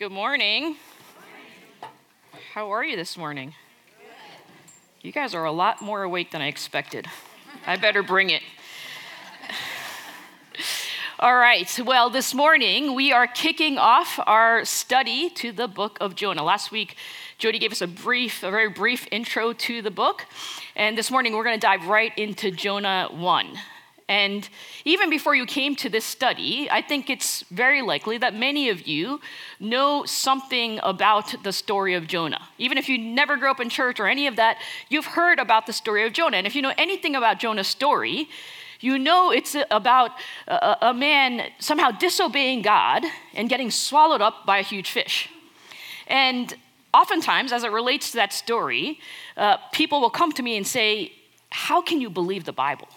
Good morning. How are you this morning? You guys are a lot more awake than I expected. I better bring it. All right, well, this morning we are kicking off our study to the book of Jonah. Last week, Jody gave us a brief, a very brief intro to the book, and this morning we're going to dive right into Jonah 1. And even before you came to this study, I think it's very likely that many of you know something about the story of Jonah. Even if you never grew up in church or any of that, you've heard about the story of Jonah. And if you know anything about Jonah's story, you know it's about a, a man somehow disobeying God and getting swallowed up by a huge fish. And oftentimes, as it relates to that story, uh, people will come to me and say, How can you believe the Bible?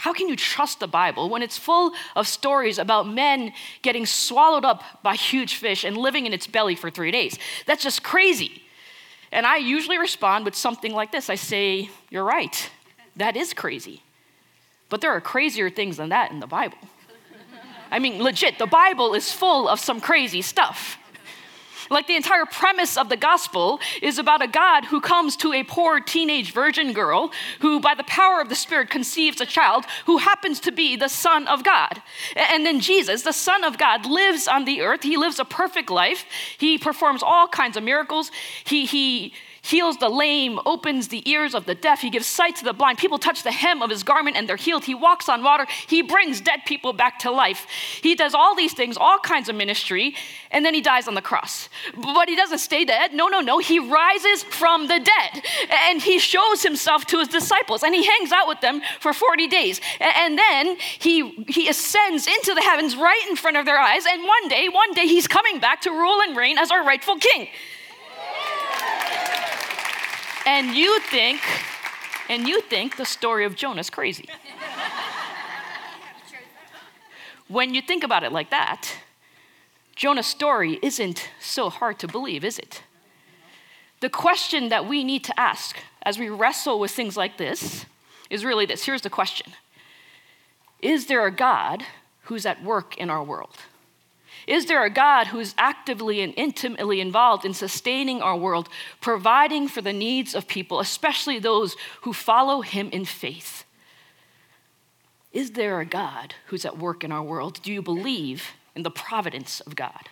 How can you trust the Bible when it's full of stories about men getting swallowed up by huge fish and living in its belly for three days? That's just crazy. And I usually respond with something like this I say, You're right. That is crazy. But there are crazier things than that in the Bible. I mean, legit, the Bible is full of some crazy stuff. Like the entire premise of the gospel is about a God who comes to a poor teenage virgin girl who, by the power of the Spirit, conceives a child who happens to be the Son of God. And then Jesus, the Son of God, lives on the earth. He lives a perfect life. He performs all kinds of miracles. He, he, heals the lame, opens the ears of the deaf, he gives sight to the blind. People touch the hem of his garment and they're healed. He walks on water, he brings dead people back to life. He does all these things, all kinds of ministry, and then he dies on the cross. But he doesn't stay dead. No, no, no. He rises from the dead and he shows himself to his disciples and he hangs out with them for 40 days. And then he, he ascends into the heavens right in front of their eyes. And one day, one day, he's coming back to rule and reign as our rightful king. And you think, and you think the story of Jonah is crazy. when you think about it like that, Jonah's story isn't so hard to believe, is it? The question that we need to ask as we wrestle with things like this is really this. Here's the question Is there a God who's at work in our world? Is there a God who's actively and intimately involved in sustaining our world, providing for the needs of people, especially those who follow him in faith? Is there a God who's at work in our world? Do you believe in the providence of God?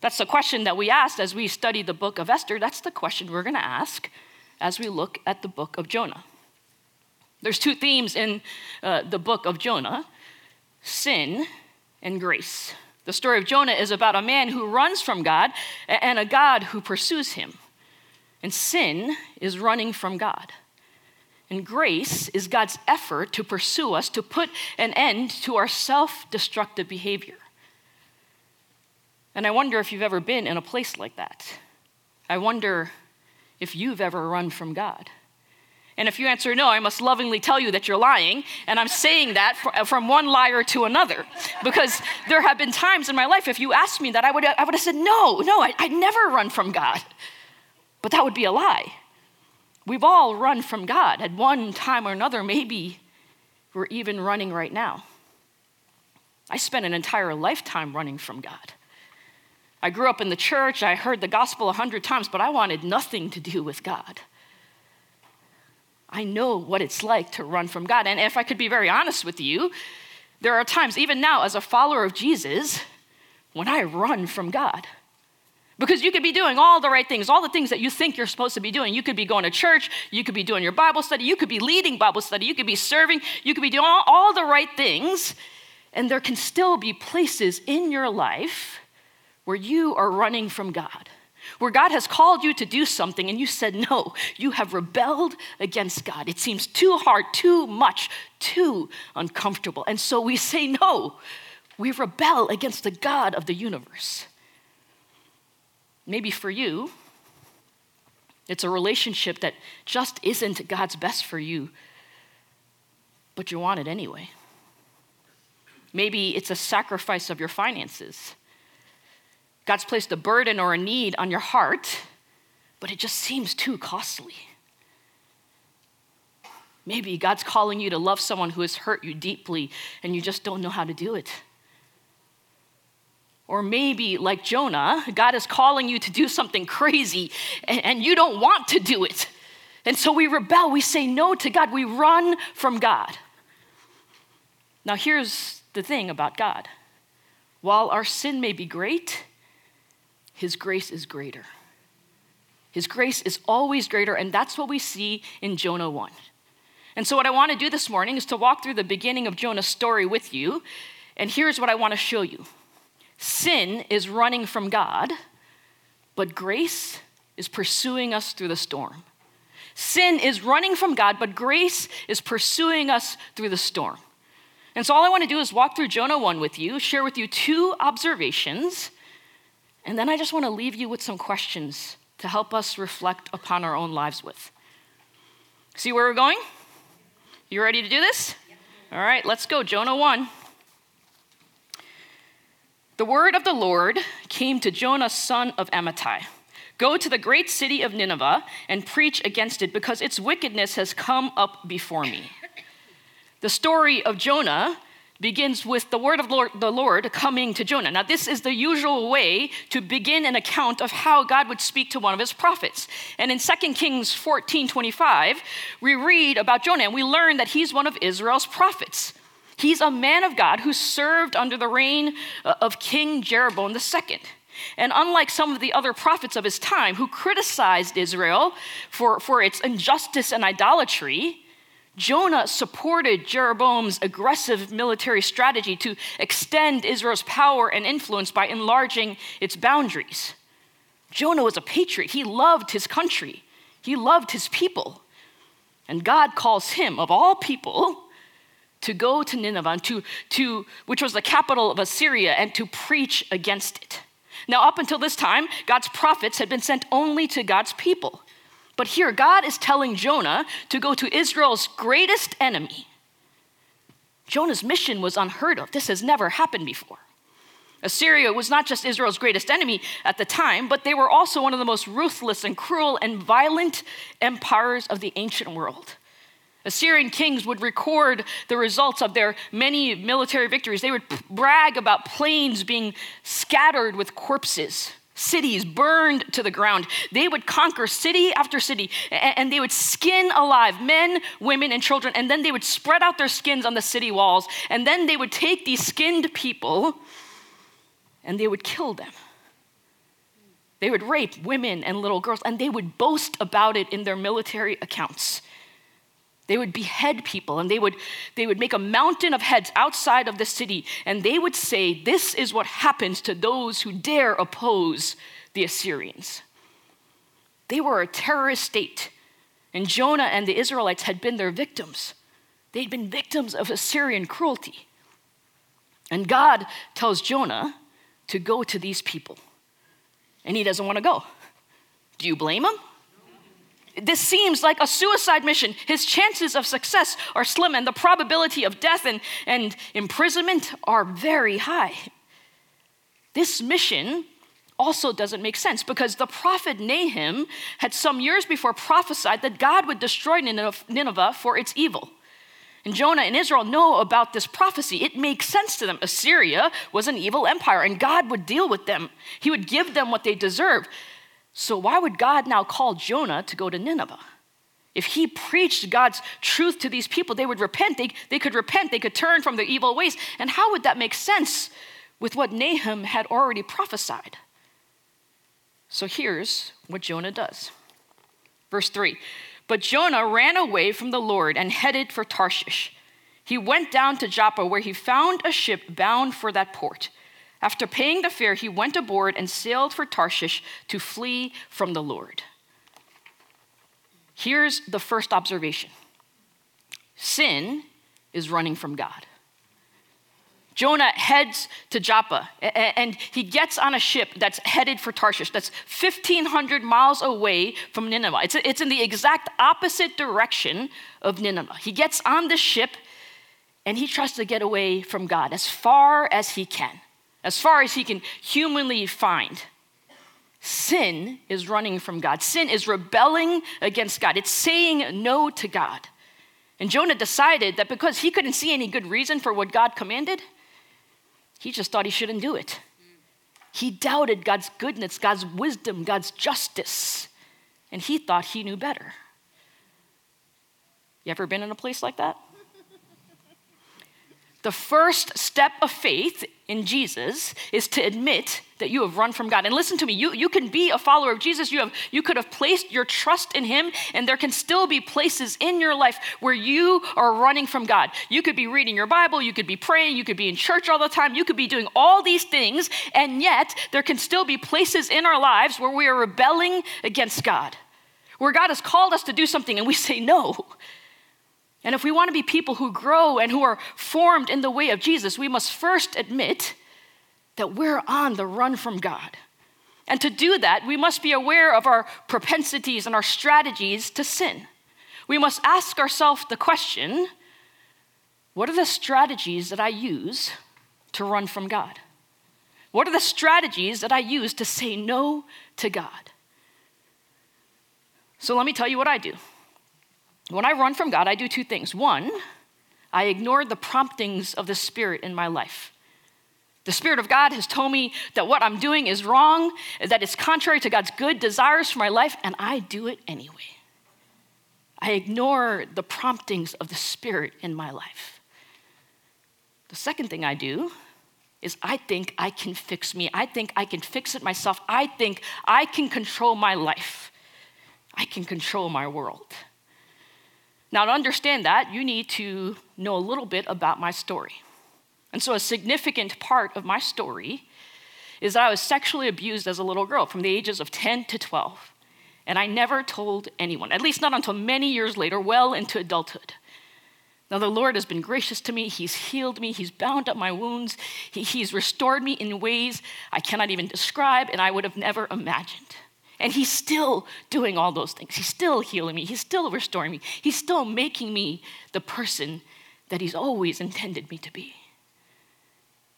That's the question that we asked as we studied the book of Esther. That's the question we're going to ask as we look at the book of Jonah. There's two themes in uh, the book of Jonah sin and grace. The story of Jonah is about a man who runs from God and a God who pursues him. And sin is running from God. And grace is God's effort to pursue us, to put an end to our self destructive behavior. And I wonder if you've ever been in a place like that. I wonder if you've ever run from God. And if you answer no, I must lovingly tell you that you're lying. And I'm saying that uh, from one liar to another. Because there have been times in my life, if you asked me that, I would, I would have said, no, no, I, I'd never run from God. But that would be a lie. We've all run from God at one time or another. Maybe we're even running right now. I spent an entire lifetime running from God. I grew up in the church, I heard the gospel a hundred times, but I wanted nothing to do with God. I know what it's like to run from God. And if I could be very honest with you, there are times, even now, as a follower of Jesus, when I run from God. Because you could be doing all the right things, all the things that you think you're supposed to be doing. You could be going to church, you could be doing your Bible study, you could be leading Bible study, you could be serving, you could be doing all, all the right things. And there can still be places in your life where you are running from God where God has called you to do something and you said no, you have rebelled against God. It seems too hard, too much, too uncomfortable. And so we say no. We rebel against the God of the universe. Maybe for you, it's a relationship that just isn't God's best for you, but you want it anyway. Maybe it's a sacrifice of your finances God's placed a burden or a need on your heart, but it just seems too costly. Maybe God's calling you to love someone who has hurt you deeply and you just don't know how to do it. Or maybe, like Jonah, God is calling you to do something crazy and, and, you don't want to do it. And so we rebel, we say no to God, we run from God. Now, here's the thing about God while our sin may be great, His grace is greater. His grace is always greater, and that's what we see in Jonah 1. And so, what I want to do this morning is to walk through the beginning of Jonah's story with you. And here's what I want to show you sin is running from God, but grace is pursuing us through the storm. Sin is running from God, but grace is pursuing us through the storm. And so, all I want to do is walk through Jonah 1 with you, share with you two observations, and then I just want to leave you with some questions to help us reflect upon our own lives with. See where we're going? You ready to do this? All right, let's go. Jonah 1. The word of the Lord came to Jonah, son of Amittai. Go to the great city of Nineveh and preach against it, because its wickedness has come up before me. The story of Jonah begins with the word of Lord, the Lord coming to Jonah. Now, this is the usual way to begin an account of how God would speak to one of his prophets. And in 2 Kings 14 25, we read about Jonah and we learn that he's one of Israel's prophets. He's a man of God who served under the reign uh, of King Jeroboam II. And unlike some of the other prophets of his time who criticized Israel for, for its injustice and idolatry, Jonah supported Jeroboam's aggressive military strategy to extend Israel's power and influence by enlarging its boundaries. Jonah was a patriot. He loved his country, he loved his people. And God calls him, of all people, to go to Nineveh, to, to, which was the capital of Assyria, and to preach against it. Now, up until this time, God's prophets had been sent only to God's people. But here, God is telling Jonah to go to Israel's greatest enemy. Jonah's mission was unheard of. This has never happened before. Assyria was not just Israel's greatest enemy at the time, but they were also one of the most ruthless and cruel and violent empires of the ancient world. Assyrian kings would record the results of their many military victories. They would brag about plains being scattered with corpses cities burned to the ground. They would conquer city after city and they would skin alive men, women, and children. And then they would spread out their skins on the city walls. And then they would take these skinned people and they would kill them. They would rape women and little girls and they would boast about it in their military accounts. They would behead people and they would, they would make a mountain of heads outside of the city. And they would say, This is what happens to those who dare oppose the Assyrians. They were a terrorist state, and Jonah and the Israelites had been their victims. They'd been victims of Assyrian cruelty. And God tells Jonah to go to these people, and he doesn't want to go. Do you blame him? This seems like a suicide mission. His chances of success are slim, and the probability of death and, and imprisonment are very high. This mission also doesn't make sense because the prophet Nahum had some years before prophesied that God would destroy Nineveh for its evil. And Jonah and Israel know about this prophecy. It makes sense to them. Assyria was an evil empire, and God would deal with them. He would give them what they deserve. So, why would God now call Jonah to go to Nineveh? If he preached God's truth to these people, they would repent. They, they could repent. They could turn from their evil ways. And how would that make sense with what Nahum had already prophesied? So here's what Jonah does. Verse 3 But Jonah ran away from the Lord and headed for Tarshish. He went down to Joppa, where he found a ship bound for that port. After paying the fare, he went aboard and sailed for Tarshish to flee from the Lord. Here's the first observation sin is running from God. Jonah heads to Joppa and he gets on a ship that's headed for Tarshish, that's 1,500 miles away from Nineveh. It's, in the exact opposite direction of Nineveh. He gets on the ship and he tries to get away from God as far as he can as far as he can humanly find. Sin is running from God. Sin is rebelling against God. It's saying no to God. And Jonah decided that because he couldn't see any good reason for what God commanded, he just thought he shouldn't do it. He doubted God's goodness, God's wisdom, God's justice, and he thought he knew better. You ever been in a place like that? The first step of faith in Jesus is to admit that you have run from God. And listen to me, you, you can be a follower of Jesus. You, have, you could have placed your trust in Him, and there can still be places in your life where you are running from God. You could be reading your Bible, you could be praying, you could be in church all the time, you could be doing all these things, and yet there can still be places in our lives where we are rebelling against God, where God has called us to do something and we say no. And if we want to be people who grow and who are formed in the way of Jesus, we must first admit that we're on the run from God. And to do that, we must be aware of our propensities and our strategies to sin. We must ask ourselves the question what are the strategies that I use to run from God? What are the strategies that I use to say no to God? So let me tell you what I do. When I run from God, I do two things. One, I ignore the promptings of the Spirit in my life. The Spirit of God has told me that what I'm doing is wrong, that it's contrary to God's good desires for my life, and I do it anyway. I ignore the promptings of the Spirit in my life. The second thing I do is I think I can fix me. I think I can fix it myself. I think I can control my life. I can control my world. Now, to understand that, you need to know a little bit about my story. And so, a significant part of my story is that I was sexually abused as a little girl from the ages of 10 to 12. And I never told anyone, at least not until many years later, well into adulthood. Now, the Lord has been gracious to me. He's healed me. He's bound up my wounds. He, he's restored me in ways I cannot even describe and I would have never imagined. And he's still doing all those things. He's still healing me. He's still restoring me. He's still making me the person that he's always intended me to be.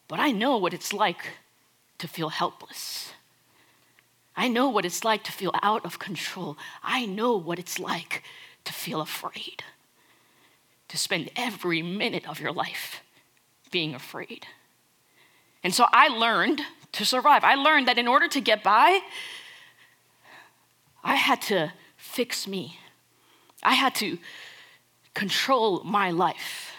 But I know what it's like to feel helpless. I know what it's like to feel out of control. I know what it's like to feel afraid, to spend every minute of your life being afraid. And so I learned to survive. I learned that in order to get by, I had to fix me. I had to control my life.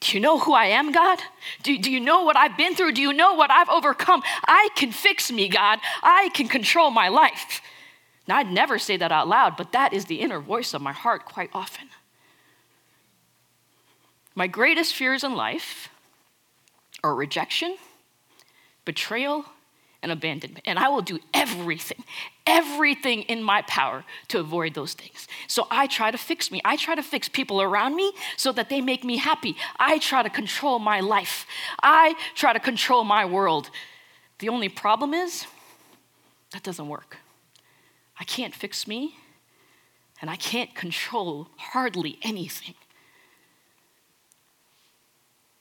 Do you know who I am, God? Do, do you know what I've been through? Do you know what I've overcome? I can fix me, God. I can control my life. Now, I'd never say that out loud, but that is the inner voice of my heart quite often. My greatest fears in life are rejection, betrayal, and abandonment. And I will do everything, everything in my power to avoid those things. So I try to fix me. I try to fix people around me so that they make me happy. I try to control my life. I try to control my world. The only problem is that doesn't work. I can't fix me, and I can't control hardly anything.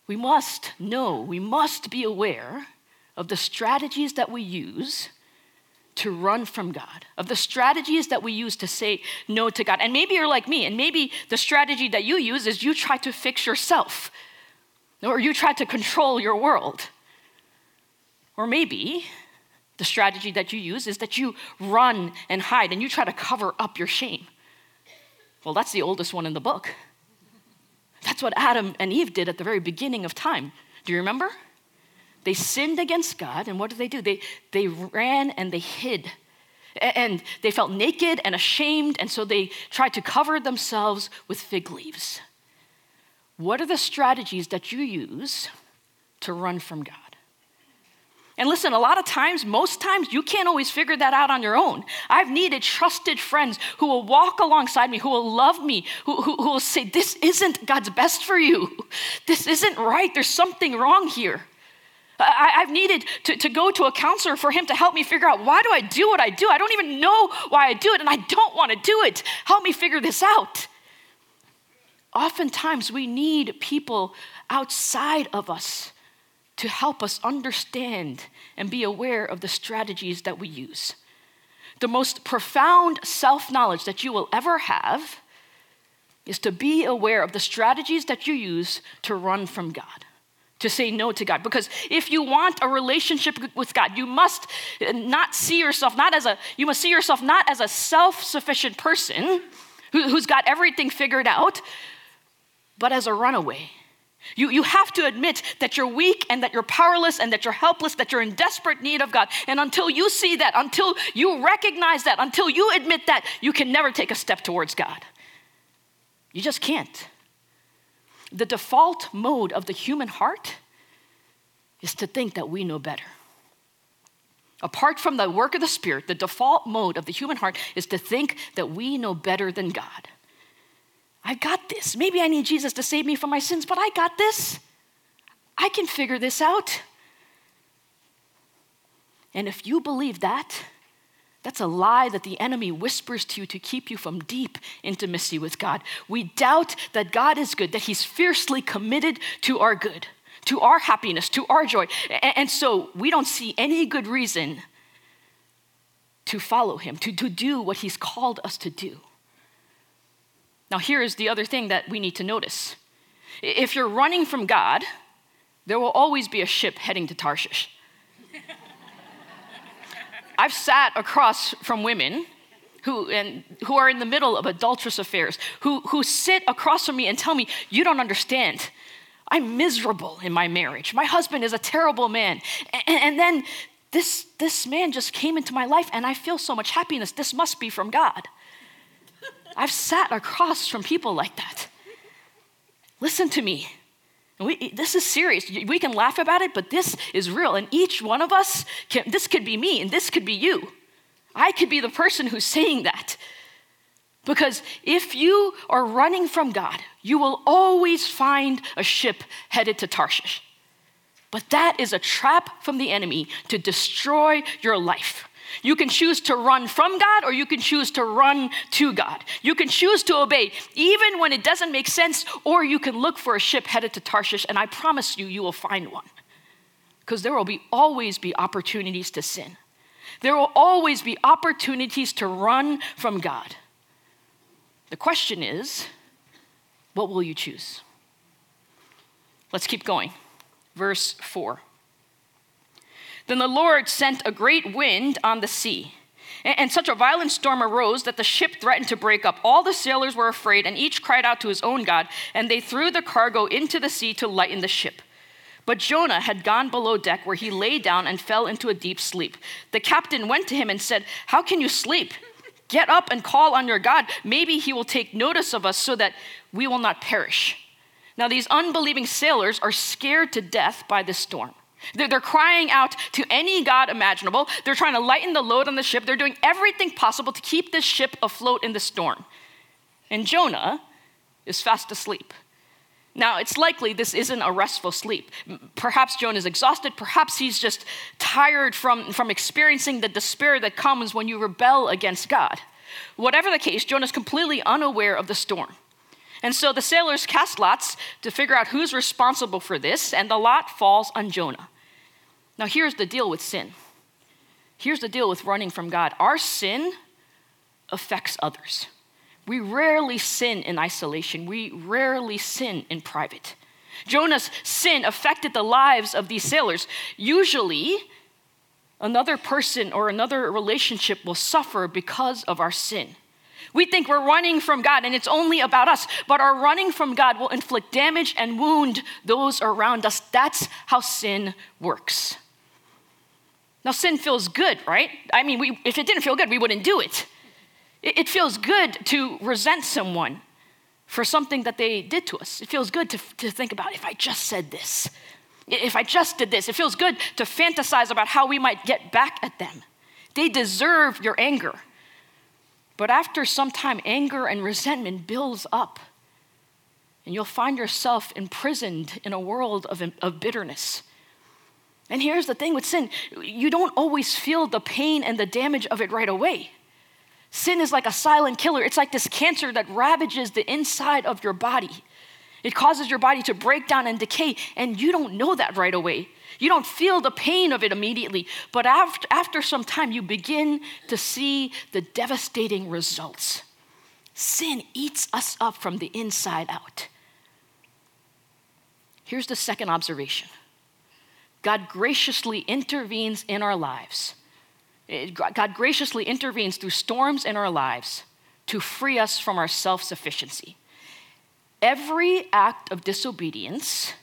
We must know, we must be aware of the strategies that we use to run from God, of the strategies that we use to say no to God. And maybe you're like me, and maybe the strategy that you use is you try to fix yourself, or you try to control your world. Or maybe the strategy that you use is that you run and hide and you try to cover up your shame. Well, that's the oldest one in the book. That's what Adam and Eve did at the very beginning of time. Do you remember? They sinned against God, and what did they do? They, they ran and they hid. And they felt naked and ashamed, and so they tried to cover themselves with fig leaves. What are the strategies that you use to run from God? And listen, a lot of times, most times, you can't always figure that out on your own. I've needed trusted friends who will walk alongside me, who will love me, who, who, who will say, This isn't God's best for you. This isn't right. There's something wrong here. I, have needed to, to go to a counselor for him to help me figure out why do I do what I do? I don't even know why I do it, and I don't want to do it. Help me figure this out. Oftentimes, we need people outside of us to help us understand and be aware of the strategies that we use. The most profound self knowledge that you will ever have is to be aware of the strategies that you use to run from God to say no to God. Because if you want a relationship with God, you must not see yourself not as a, you must see yourself not as a self sufficient person who, who's got everything figured out, but as a runaway. You, you have to admit that you're weak and that you're powerless and that you're helpless, that you're in desperate need of God. And until you see that, until you recognize that, until you admit that, you can never take a step towards God. You just can't. The default mode of the human heart is to think that we know better. Apart from the work of the Spirit, the default mode of the human heart is to think that we know better than God. I got this. Maybe I need Jesus to save me from my sins, but I got this. I can figure this out. And if you believe that, that's a lie that the enemy whispers to you to keep you from deep intimacy with God. We doubt that God is good, that He's fiercely committed to our good, to our happiness, to our joy. And so we don't see any good reason to follow Him, to, to do what He's called us to do. Now, here is the other thing that we need to notice if you're running from God, there will always be a ship heading to Tarshish. I've sat across from women who, and, who are in the middle of adulterous affairs, who, who sit across from me and tell me, You don't understand. I'm miserable in my marriage. My husband is a terrible man. And, and then this, this man just came into my life, and I feel so much happiness. This must be from God. I've sat across from people like that. Listen to me. We, this is serious. We can laugh about it, but this is real. And each one of us, can, this could be me and this could be you. I could be the person who's saying that. Because if you are running from God, you will always find a ship headed to Tarshish. But that is a trap from the enemy to destroy your life. You can choose to run from God or you can choose to run to God. You can choose to obey even when it doesn't make sense, or you can look for a ship headed to Tarshish, and I promise you, you will find one. Because there will be always be opportunities to sin. There will always be opportunities to run from God. The question is, what will you choose? Let's keep going. Verse 4. Then the Lord sent a great wind on the sea. And such a violent storm arose that the ship threatened to break up. All the sailors were afraid, and each cried out to his own God, and they threw the cargo into the sea to lighten the ship. But Jonah had gone below deck, where he lay down and fell into a deep sleep. The captain went to him and said, How can you sleep? Get up and call on your God. Maybe he will take notice of us so that we will not perish. Now, these unbelieving sailors are scared to death by this storm. They're, crying out to any God imaginable. They're trying to lighten the load on the ship. They're doing everything possible to keep this ship afloat in the storm. And Jonah is fast asleep. Now, it's likely this isn't a restful sleep. Perhaps Jonah is exhausted. Perhaps he's just tired from, from experiencing the despair that comes when you rebel against God. Whatever the case, Jonah is completely unaware of the storm. And so the sailors cast lots to figure out who's responsible for this, and the lot falls on Jonah. Now, here's the deal with sin. Here's the deal with running from God. Our sin affects others. We rarely sin in isolation, we rarely sin in private. Jonah's sin affected the lives of these sailors. Usually, another person or another relationship will suffer because of our sin. We think we're running from God and it's only about us, but our running from God will inflict damage and wound those around us. That's how sin works. Now, sin feels good, right? I mean, we, if it didn't feel good, we wouldn't do it. it. It feels good to resent someone for something that they did to us. It feels good to, to think about if I just said this, if I just did this. It feels good to fantasize about how we might get back at them. They deserve your anger. But after some time, anger and resentment builds up, and you'll find yourself imprisoned in a world of, of bitterness and here's the thing with sin you don't always feel the pain and the damage of it right away. Sin is like a silent killer, it's like this cancer that ravages the inside of your body. It causes your body to break down and decay, and you don't know that right away. You don't feel the pain of it immediately, but after, after some time, you begin to see the devastating results. Sin eats us up from the inside out. Here's the second observation God graciously intervenes in our lives. God graciously intervenes through storms in our lives to free us from our self sufficiency. Every act of disobedience,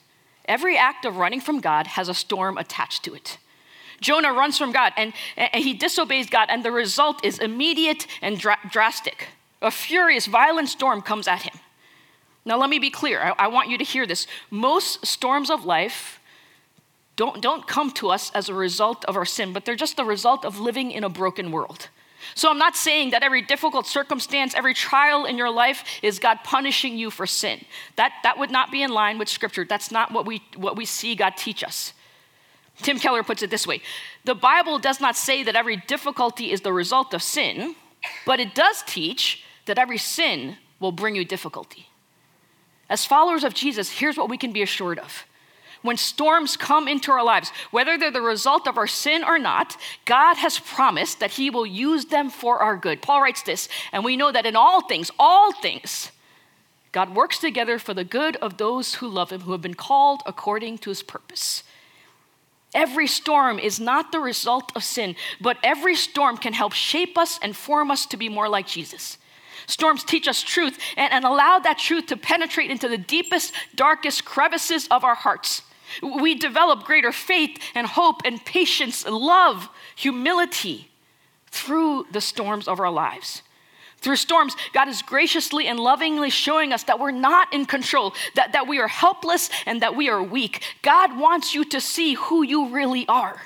every act of running from God has a storm attached to it. Jonah runs from God and, and he disobeys God, and the result is immediate and dra- drastic. A furious, violent storm comes at him. Now, let me be clear. I, I want you to hear this. Most storms of life don't, don't come to us as a result of our sin, but they're just the result of living in a broken world. So I'm not saying that every difficult circumstance, every trial in your life is God punishing you for sin. That, that would not be in line with Scripture. That's not what we, what we see God teach us. Tim Keller puts it this way The Bible does not say that every difficulty is the result of sin, but it does teach that every sin will bring you difficulty. As followers of Jesus, here's what we can be assured of when storms come into our lives, whether they're the result of our sin or not, God has promised that He will use them for our good. Paul writes this, and we know that in all things, all things, God works together for the good of those who love Him, who have been called according to His purpose. Every storm is not the result of sin, but every storm can help shape us and form us to be more like Jesus. Storms teach us truth and, and allow that truth to penetrate into the deepest, darkest crevices of our hearts. We develop greater faith and hope and patience, love, humility through the storms of our lives. Through storms, God is graciously and lovingly showing us that we're not in control, that, that we are helpless and that we are weak. God wants you to see who you really are.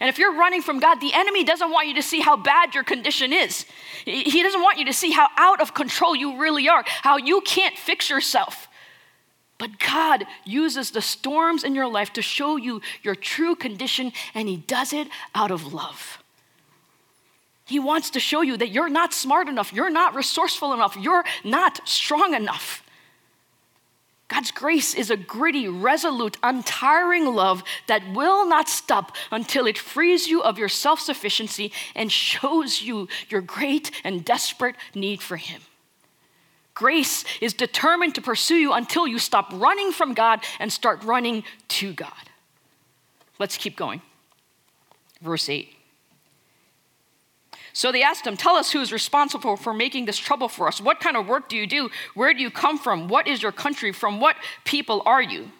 And if you're running from God, the enemy doesn't want you to see how bad your condition is. He doesn't want you to see how out of control you really are, how you can't fix yourself. But God uses the storms in your life to show you your true condition, and He does it out of love. He wants to show you that you're not smart enough, you're not resourceful enough, you're not strong enough. God's grace is a gritty, resolute, untiring love that will not stop until it frees you of your self sufficiency and shows you your great and desperate need for Him. Grace is determined to pursue you until you stop running from God and start running to God. Let's keep going. Verse 8. So they asked him, Tell us who is responsible for making this trouble for us. What kind of work do you do? Where do you come from? What is your country? From what people are you?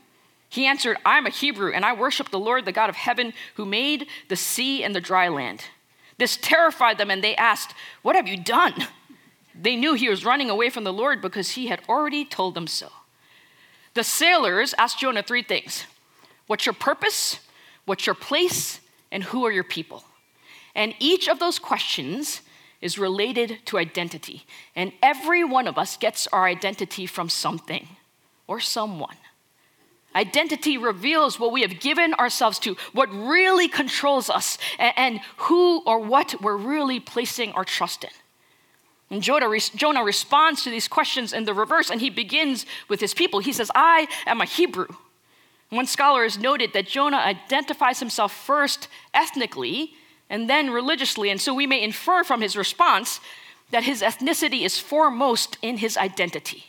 He answered, I'm a Hebrew, and I worship the Lord, the God of heaven, who made the sea and the dry land. This terrified them, and they asked, What have you done? They knew he was running away from the Lord because he had already told them so. The sailors asked Jonah three things What's your purpose? What's your place? And who are your people? And each of those questions is related to identity. And every one of us gets our identity from something or someone. Identity reveals what we have given ourselves to, what really controls us, and, who or what we're really placing our trust in. And Jonah, responds to these questions in the reverse, and he begins with his people. He says, I am a Hebrew. One scholar has noted that Jonah identifies himself first ethnically and then religiously, and so we may infer from his response that his ethnicity is foremost in his identity.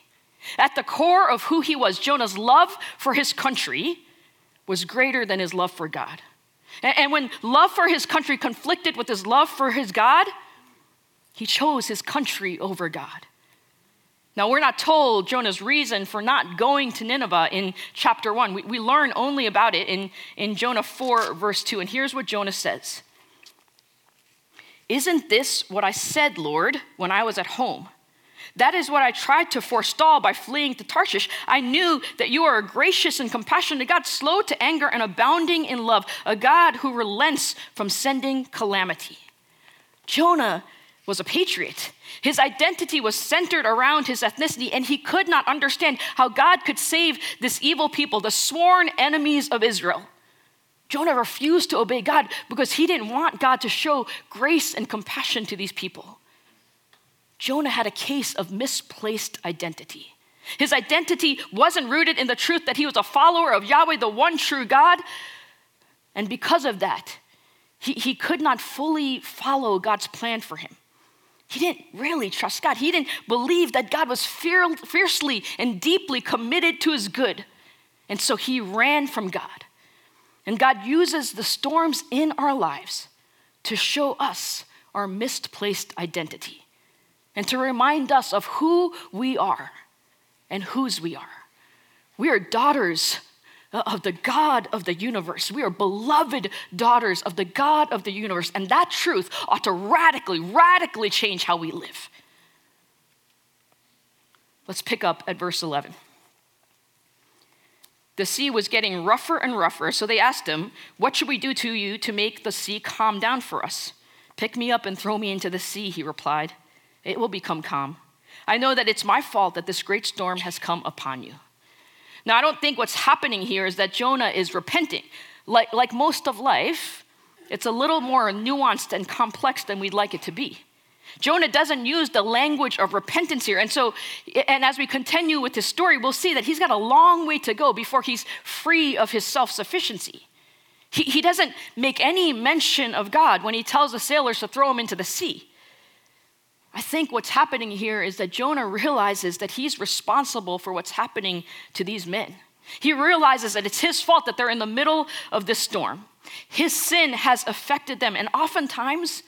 At the core of who he was, Jonah's love for his country was greater than his love for God. And when love for his country conflicted with his love for his God, he chose his country over God. Now, we're not told Jonah's reason for not going to Nineveh in chapter 1. We, we learn only about it in, in Jonah 4, verse 2. And here's what Jonah says Isn't this what I said, Lord, when I was at home? That is what I tried to forestall by fleeing to Tarshish. I knew that you are a gracious and compassionate God, slow to anger and abounding in love, a God who relents from sending calamity. Jonah was a patriot. His identity was centered around his ethnicity, and he could not understand how God could save this evil people, the sworn enemies of Israel. Jonah refused to obey God because he didn't want God to show grace and compassion to these people. Jonah had a case of misplaced identity. His identity wasn't rooted in the truth that he was a follower of Yahweh, the one true God. And because of that, he, he could not fully follow God's plan for him. He didn't really trust God. He didn't believe that God was fiercely and deeply committed to his good. And so he ran from God. And God uses the storms in our lives to show us our misplaced identity and to remind us of who we are and whose we are. We are daughters Uh, of the God of the universe. We are beloved daughters of the God of the universe. And that truth ought to radically, radically change how we live. Let's pick up at verse 11. The sea was getting rougher and rougher, so they asked him, What should we do to you to make the sea calm down for us? Pick me up and throw me into the sea, he replied. It will become calm. I know that it's my fault that this great storm has come upon you. Now, I don't think what's happening here is that Jonah is repenting. Like, like most of life, it's a little more nuanced and complex than we'd like it to be. Jonah doesn't use the language of repentance here. And so, and as we continue with his story, we'll see that he's got a long way to go before he's free of his self sufficiency. He, he doesn't make any mention of God when he tells the sailors to throw him into the sea. I think what's happening here is that Jonah realizes that he's responsible for what's happening to these men. He realizes that it's his fault that they're in the middle of this storm. His sin has affected them, and oftentimes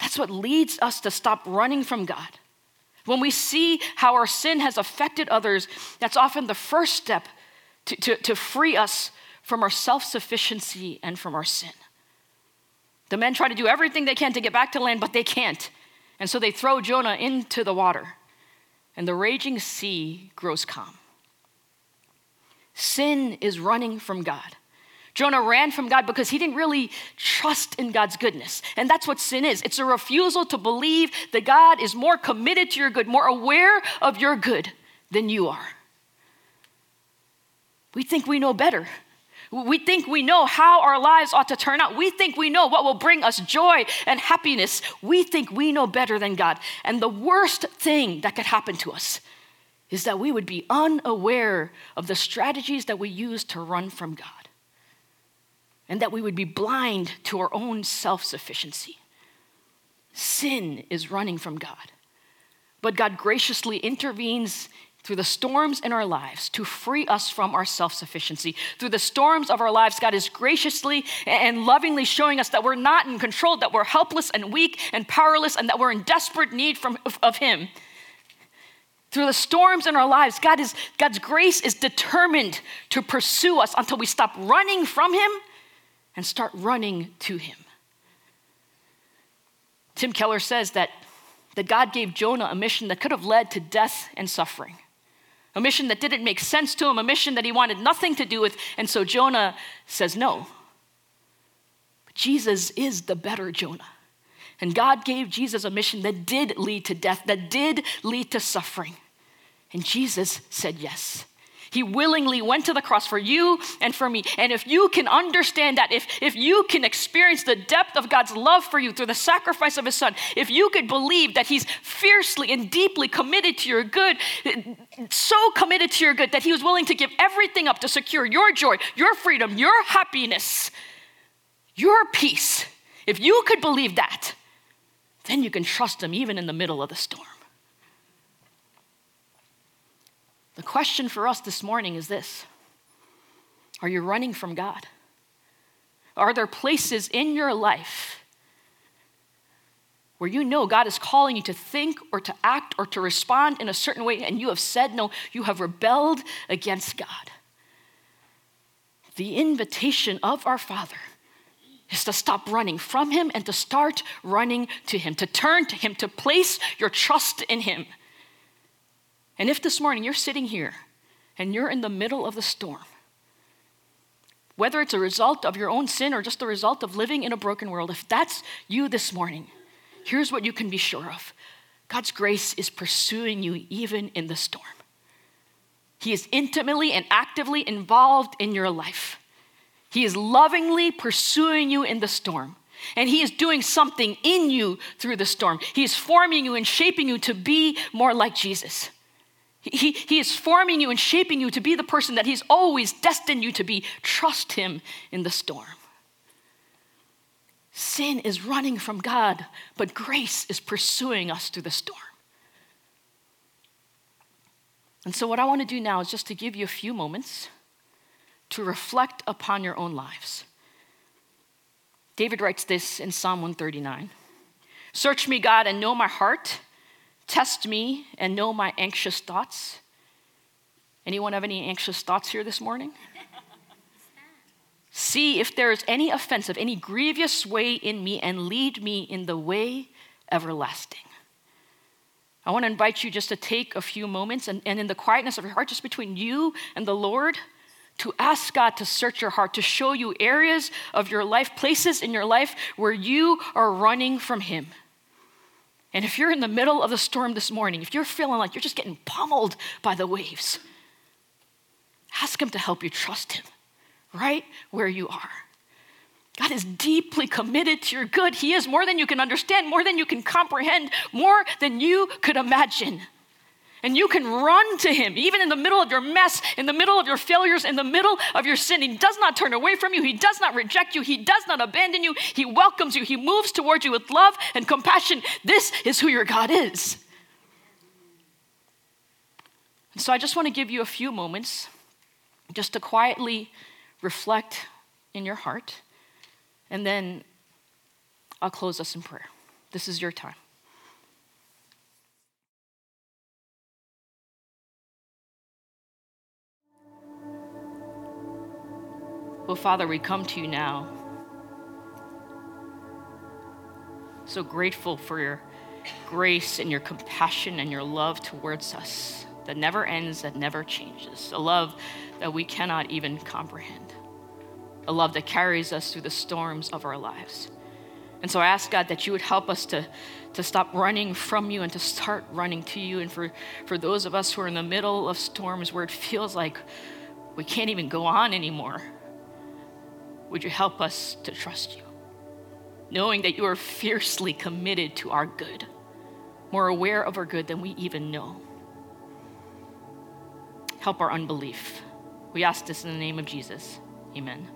that's what leads us to stop running from God. When we see how our sin has affected others, that's often the first step to, to, to free us from our self sufficiency and from our sin. The men try to do everything they can to get back to land, but they can't. And so they throw Jonah into the water, and the raging sea grows calm. Sin is running from God. Jonah ran from God because he didn't really trust in God's goodness. And that's what sin is it's a refusal to believe that God is more committed to your good, more aware of your good than you are. We think we know better. We think we know how our lives ought to turn out. We think we know what will bring us joy and happiness. We think we know better than God. And the worst thing that could happen to us is that we would be unaware of the strategies that we use to run from God and that we would be blind to our own self sufficiency. Sin is running from God. But God graciously intervenes through the storms in our lives to free us from our self sufficiency. Through the storms of our lives, God is graciously and lovingly showing us that we're not in control, that we're helpless and weak and powerless, and that we're in desperate need from, of, Him. Through the storms in our lives, God is, God's grace is determined to pursue us until we stop running from Him and start running to Him. Tim Keller says that, that God gave Jonah a mission that could have led to death and suffering a mission that didn't make sense to him, a mission that he wanted nothing to do with. And so Jonah says no. But Jesus is the better Jonah. And God gave Jesus a mission that did lead to death, that did lead to suffering. And Jesus said yes. He willingly went to the cross for you and for me. And if you can understand that, if, if you can experience the depth of God's love for you through the sacrifice of His Son, if you could believe that He's fiercely and deeply committed to your good, so committed to your good that He was willing to give everything up to secure your joy, your freedom, your happiness, your peace, if you could believe that, then you can trust Him even in the middle of the storm. The question for us this morning is this Are you running from God? Are there places in your life where you know God is calling you to think or to act or to respond in a certain way and you have said no, you have rebelled against God? The invitation of our Father is to stop running from Him and to start running to Him, to turn to Him, to place your trust in Him. And if this morning you're sitting here and you're in the middle of the storm, whether it's a result of your own sin or just the result of living in a broken world, if that's you this morning, here's what you can be sure of God's grace is pursuing you even in the storm. He is intimately and actively involved in your life. He is lovingly pursuing you in the storm. And He is doing something in you through the storm. He is forming you and shaping you to be more like Jesus. He, he is forming you and shaping you to be the person that He's always destined you to be. Trust Him in the storm. Sin is running from God, but grace is pursuing us through the storm. And so, what I want to do now is just to give you a few moments to reflect upon your own lives. David writes this in Psalm 139 Search me, God, and know my heart. Test me and know my anxious thoughts. Anyone have any anxious thoughts here this morning? See if there is any offensive, any grievous way in me, and lead me in the way everlasting. I want to invite you just to take a few moments and, and in the quietness of your heart, just between you and the Lord, to ask God to search your heart, to show you areas of your life, places in your life where you are running from Him. And if you're in the middle of the storm this morning, if you're feeling like you're just getting pummeled by the waves, ask Him to help you trust Him right where you are. God is deeply committed to your good. He is more than you can understand, more than you can comprehend, more than you could imagine. And you can run to Him, even in the middle of your mess, in the middle of your failures, in the middle of your sin. He does not turn away from you. He does not reject you. He does not abandon you. He welcomes you. He moves towards you with love and compassion. This is who your God is. And so I just want to give you a few moments just to quietly reflect in your heart, and then I'll close us in prayer. This is your time. Well, Father, we come to you now. So grateful for your grace and your compassion and your love towards us that never ends, that never changes. A love that we cannot even comprehend. A love that carries us through the storms of our lives. And so I ask God that you would help us to, to stop running from you and to start running to you. And for, for those of us who are in the middle of storms where it feels like we can't even go on anymore, would you help us to trust you? Knowing that you are fiercely committed to our good, more aware of our good than we even know. Help our unbelief. We ask this in the name of Jesus. Amen.